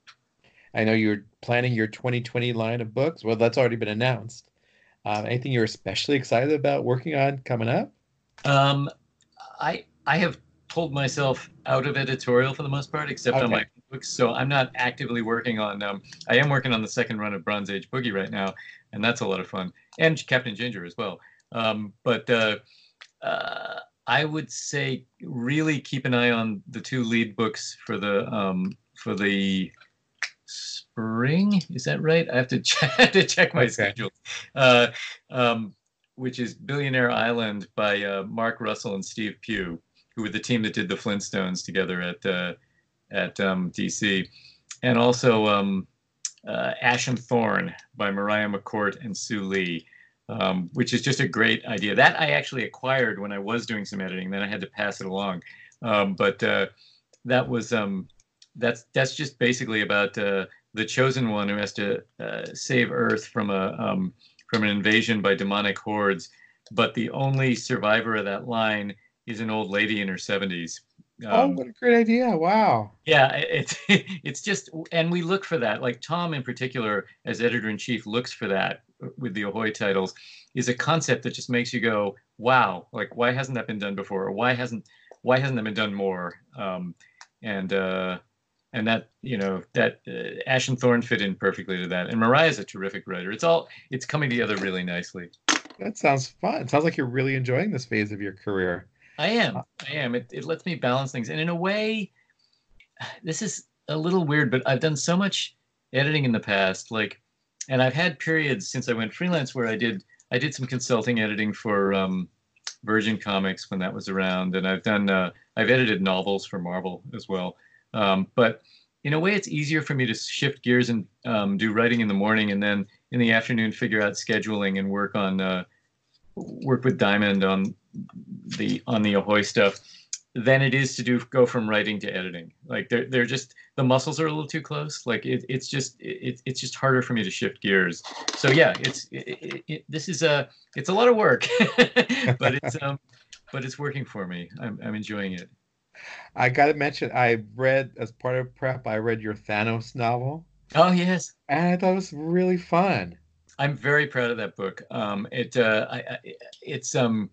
I know you're planning your 2020 line of books. Well, that's already been announced. Uh, anything you're especially excited about working on coming up? Um, I I have pulled myself out of editorial for the most part, except okay. on my books. So I'm not actively working on. Um, I am working on the second run of Bronze Age Boogie right now, and that's a lot of fun, and Captain Ginger as well. Um, but uh, uh, I would say really keep an eye on the two lead books for the um, for the spring. Is that right? I have to check, to check my okay. schedule. Uh, um, which is Billionaire Island by uh, Mark Russell and Steve Pugh, who were the team that did the Flintstones together at uh, at um, DC, and also um, uh, Ash and Thorn by Mariah McCourt and Soo Lee, um, which is just a great idea. That I actually acquired when I was doing some editing. Then I had to pass it along, um, but uh, that was um, that's that's just basically about uh, the chosen one who has to uh, save Earth from a um, from an invasion by demonic hordes, but the only survivor of that line is an old lady in her 70s. Um, oh, what a great idea! Wow. Yeah, it's it's just, and we look for that. Like Tom, in particular, as editor in chief, looks for that with the Ahoy titles. Is a concept that just makes you go, "Wow!" Like, why hasn't that been done before? Or why hasn't why hasn't that been done more? Um, and uh, and that you know that uh, Ash and Thorn fit in perfectly to that. And Mariah is a terrific writer. It's all it's coming together really nicely. That sounds fun. It sounds like you're really enjoying this phase of your career. I am. I am. It it lets me balance things, and in a way, this is a little weird, but I've done so much editing in the past, like, and I've had periods since I went freelance where I did I did some consulting editing for um, Virgin Comics when that was around, and I've done uh, I've edited novels for Marvel as well. Um, but in a way, it's easier for me to shift gears and um, do writing in the morning, and then in the afternoon figure out scheduling and work on uh, work with Diamond on the on the Ahoy stuff. Than it is to do go from writing to editing. Like they're they're just the muscles are a little too close. Like it, it's just it, it's just harder for me to shift gears. So yeah, it's it, it, this is a it's a lot of work, but it's um but it's working for me. I'm I'm enjoying it. I got to mention, I read as part of prep, I read your Thanos novel. Oh yes, and I thought it was really fun. I'm very proud of that book. Um, it uh, I, I, it's um,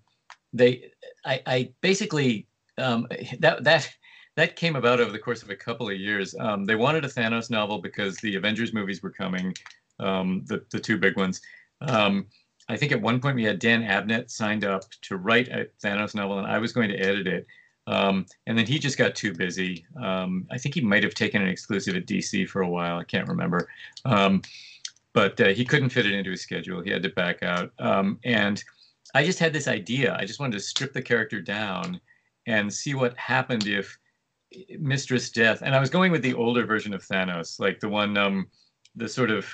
they I, I basically um, that that that came about over the course of a couple of years. Um, they wanted a Thanos novel because the Avengers movies were coming, um, the the two big ones. Um, I think at one point we had Dan Abnett signed up to write a Thanos novel, and I was going to edit it. Um, and then he just got too busy. Um, I think he might have taken an exclusive at DC for a while. I can't remember. Um, but uh, he couldn't fit it into his schedule. He had to back out. Um, and I just had this idea. I just wanted to strip the character down and see what happened if Mistress Death. And I was going with the older version of Thanos, like the one, um, the sort of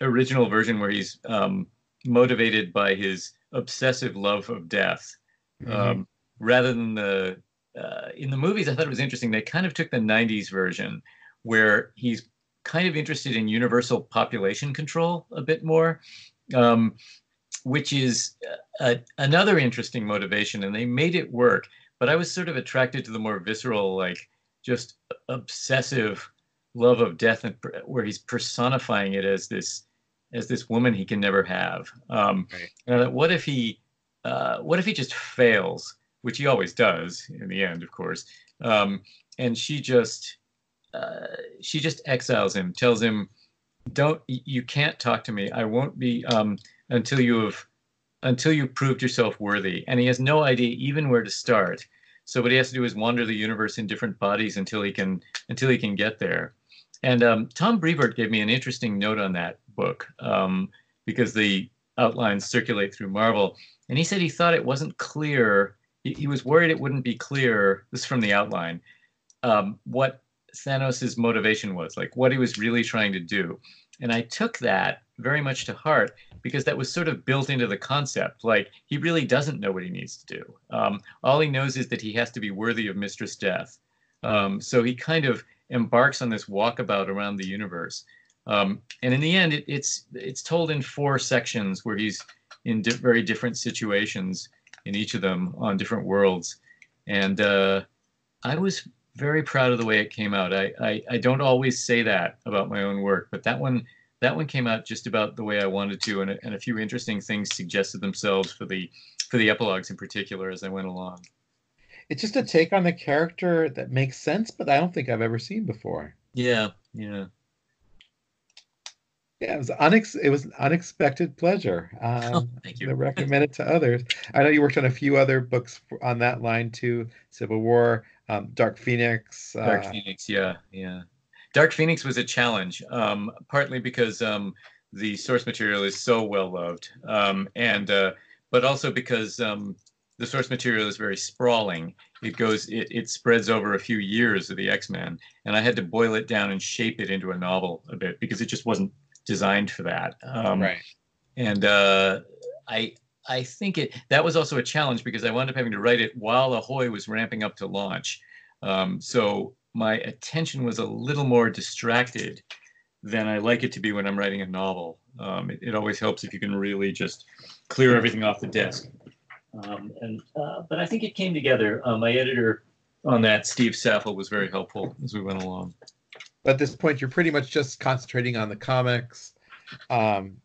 original version where he's um, motivated by his obsessive love of death. Mm-hmm. Rather than the uh, in the movies, I thought it was interesting. They kind of took the '90s version, where he's kind of interested in universal population control a bit more, um, which is a, another interesting motivation, and they made it work. But I was sort of attracted to the more visceral, like just obsessive love of death, and where he's personifying it as this as this woman he can never have. Um, right. Thought, what if he, uh, what if he just fails, which he always does in the end, of course. Um, and she just, uh, she just exiles him, tells him, "Don't, you can't talk to me. I won't be um, until you have, until you've proved yourself worthy." And he has no idea even where to start. So what he has to do is wander the universe in different bodies until he can, until he can get there. And um, Tom Brevoort gave me an interesting note on that book um, because the outlines circulate through Marvel. And he said he thought it wasn't clear. He, he was worried it wouldn't be clear. This is from the outline. Um, what Thanos' motivation was, like what he was really trying to do. And I took that very much to heart because that was sort of built into the concept. Like he really doesn't know what he needs to do. Um, all he knows is that he has to be worthy of Mistress Death. Um, so he kind of embarks on this walkabout around the universe. Um, and in the end, it, it's it's told in four sections where he's in di- very different situations in each of them on different worlds. And uh, I was very proud of the way it came out. I, I, I don't always say that about my own work, but that one that one came out just about the way I wanted to, and a, and a few interesting things suggested themselves for the for the epilogues in particular as I went along it's just a take on the character that makes sense, but I don't think I've ever seen before. Yeah, yeah. Yeah, it was unex- it was an unexpected pleasure. Um, oh, thank you. to recommend it to others. I know you worked on a few other books on that line too. Civil War, um, Dark Phoenix. Dark uh, Phoenix, yeah, yeah. Dark Phoenix was a challenge, um, partly because um, the source material is so well loved, um, and uh, but also because um, the source material is very sprawling. It goes, it, it spreads over a few years of the X Men, and I had to boil it down and shape it into a novel a bit because it just wasn't designed for that. Um, right. And uh, I I think it that was also a challenge because I wound up having to write it while Ahoy was ramping up to launch. Um, so my attention was a little more distracted than I like it to be when I'm writing a novel. Um, it, it always helps if you can really just clear everything off the desk. Um, and uh, but I think it came together. Uh, my editor on that, Steve Saffel, was very helpful as we went along. At this point, you're pretty much just concentrating on the comics, um,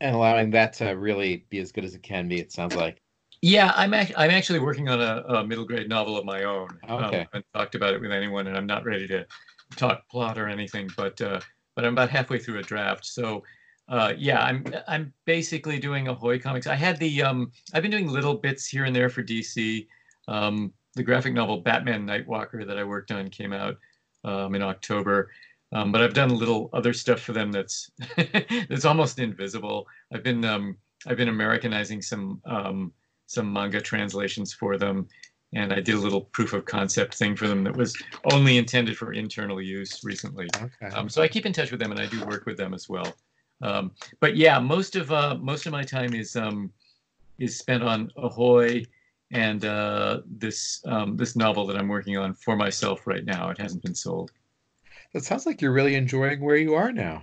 and allowing that to really be as good as it can be. It sounds like. Yeah, I'm ac- I'm actually working on a, a, middle grade novel of my own. Um, okay. Um, I haven't talked about it with anyone, and I'm not ready to talk plot or anything. But uh, but I'm about halfway through a draft, so uh, yeah, I'm I'm basically doing Ahoy comics. I had the um, I've been doing little bits here and there for DC. Um, the graphic novel Batman Nightwalker that I worked on came out um, in October. Um, but I've done a little other stuff for them that's that's almost invisible. I've been um, I've been Americanizing some um, some manga translations for them, and I did a little proof of concept thing for them that was only intended for internal use recently. Okay. Um, so I keep in touch with them, and I do work with them as well. Um, but yeah, most of uh, most of my time is um, is spent on Ahoy and uh, this um, this novel that I'm working on for myself right now. It hasn't been sold. That sounds like you're really enjoying where you are now.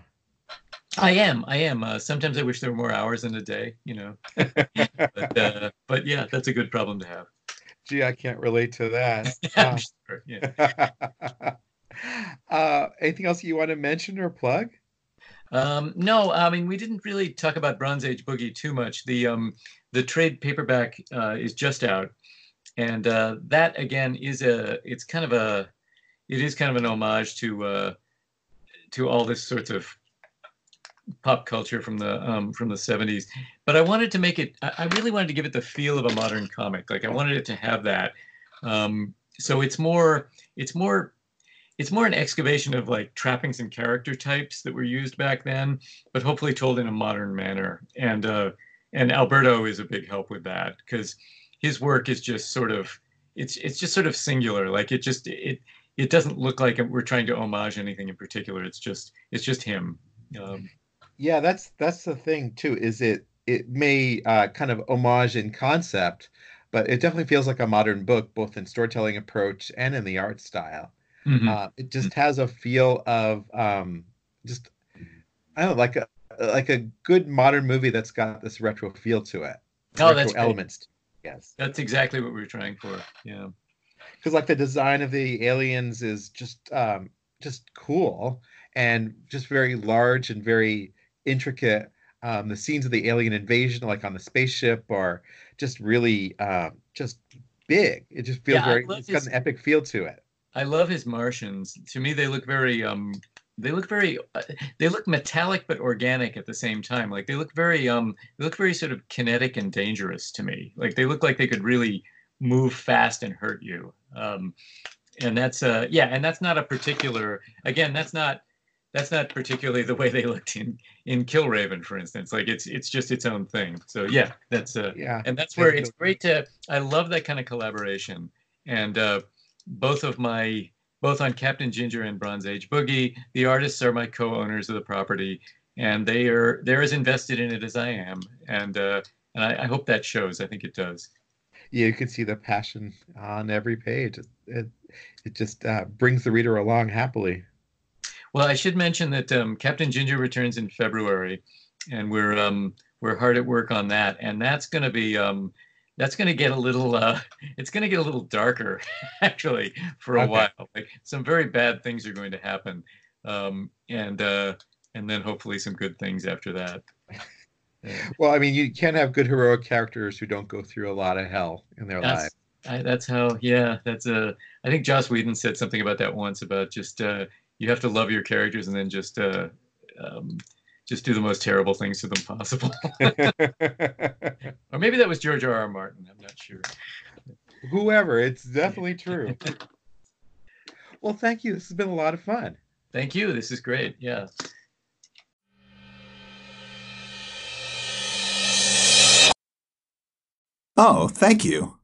I am. I am. Uh, sometimes I wish there were more hours in a day, you know. but, uh, but yeah, that's a good problem to have. Gee, I can't relate to that. Uh, sure. Yeah. uh, anything else you want to mention or plug? Um, no, I mean we didn't really talk about Bronze Age Boogie too much. The um, the trade paperback uh, is just out, and uh, that again is a it's kind of a it is kind of an homage to uh, to all this sorts of pop culture from the um, from the 70s. But I wanted to make it. I really wanted to give it the feel of a modern comic. Like I wanted it to have that. Um, so it's more it's more it's more an excavation of like trappings and character types that were used back then, but hopefully told in a modern manner. And uh, and Alberto is a big help with that because his work is just sort of it's it's just sort of singular. Like it just it it doesn't look like we're trying to homage anything in particular. It's just it's just him. Um, yeah, that's that's the thing too. Is it it may uh, kind of homage in concept, but it definitely feels like a modern book, both in storytelling approach and in the art style. Mm-hmm. Uh, it just has a feel of um, just I don't know, like a like a good modern movie that's got this retro feel to it. Oh, retro that's elements. Yes, that's exactly what we are trying for. Yeah, because like the design of the aliens is just um, just cool and just very large and very intricate. Um, the scenes of the alien invasion, like on the spaceship, are just really uh, just big. It just feels yeah, very. It's his, got an epic feel to it. I love his Martians. To me, they look very. Um, they look very. Uh, they look metallic but organic at the same time. Like they look very. Um, they look very sort of kinetic and dangerous to me. Like they look like they could really move fast and hurt you. Um, and that's uh, yeah, and that's not a particular. Again, that's not that's not particularly the way they looked in in Killraven, for instance. Like it's it's just its own thing. So yeah, that's uh, yeah, and that's where it's great to. I love that kind of collaboration, and uh, both of my both on Captain Ginger and Bronze Age Boogie, the artists are my co-owners of the property, and they are they're as invested in it as I am, and uh, and I, I hope that shows. I think it does. Yeah, you can see the passion on every page. It it just uh, brings the reader along happily. Well, I should mention that um, Captain Ginger returns in February, and we're um, we're hard at work on that, and that's going to be um, that's going to get a little uh, it's going to get a little darker actually for a okay. while. Like some very bad things are going to happen, um, and uh, and then hopefully some good things after that. Well, I mean, you can't have good heroic characters who don't go through a lot of hell in their that's, lives. I, that's how, yeah. That's a. Uh, think Joss Whedon said something about that once about just uh, you have to love your characters and then just uh, um, just do the most terrible things to them possible. or maybe that was George R. R. Martin. I'm not sure. Whoever, it's definitely true. well, thank you. This has been a lot of fun. Thank you. This is great. Yeah. Oh, thank you.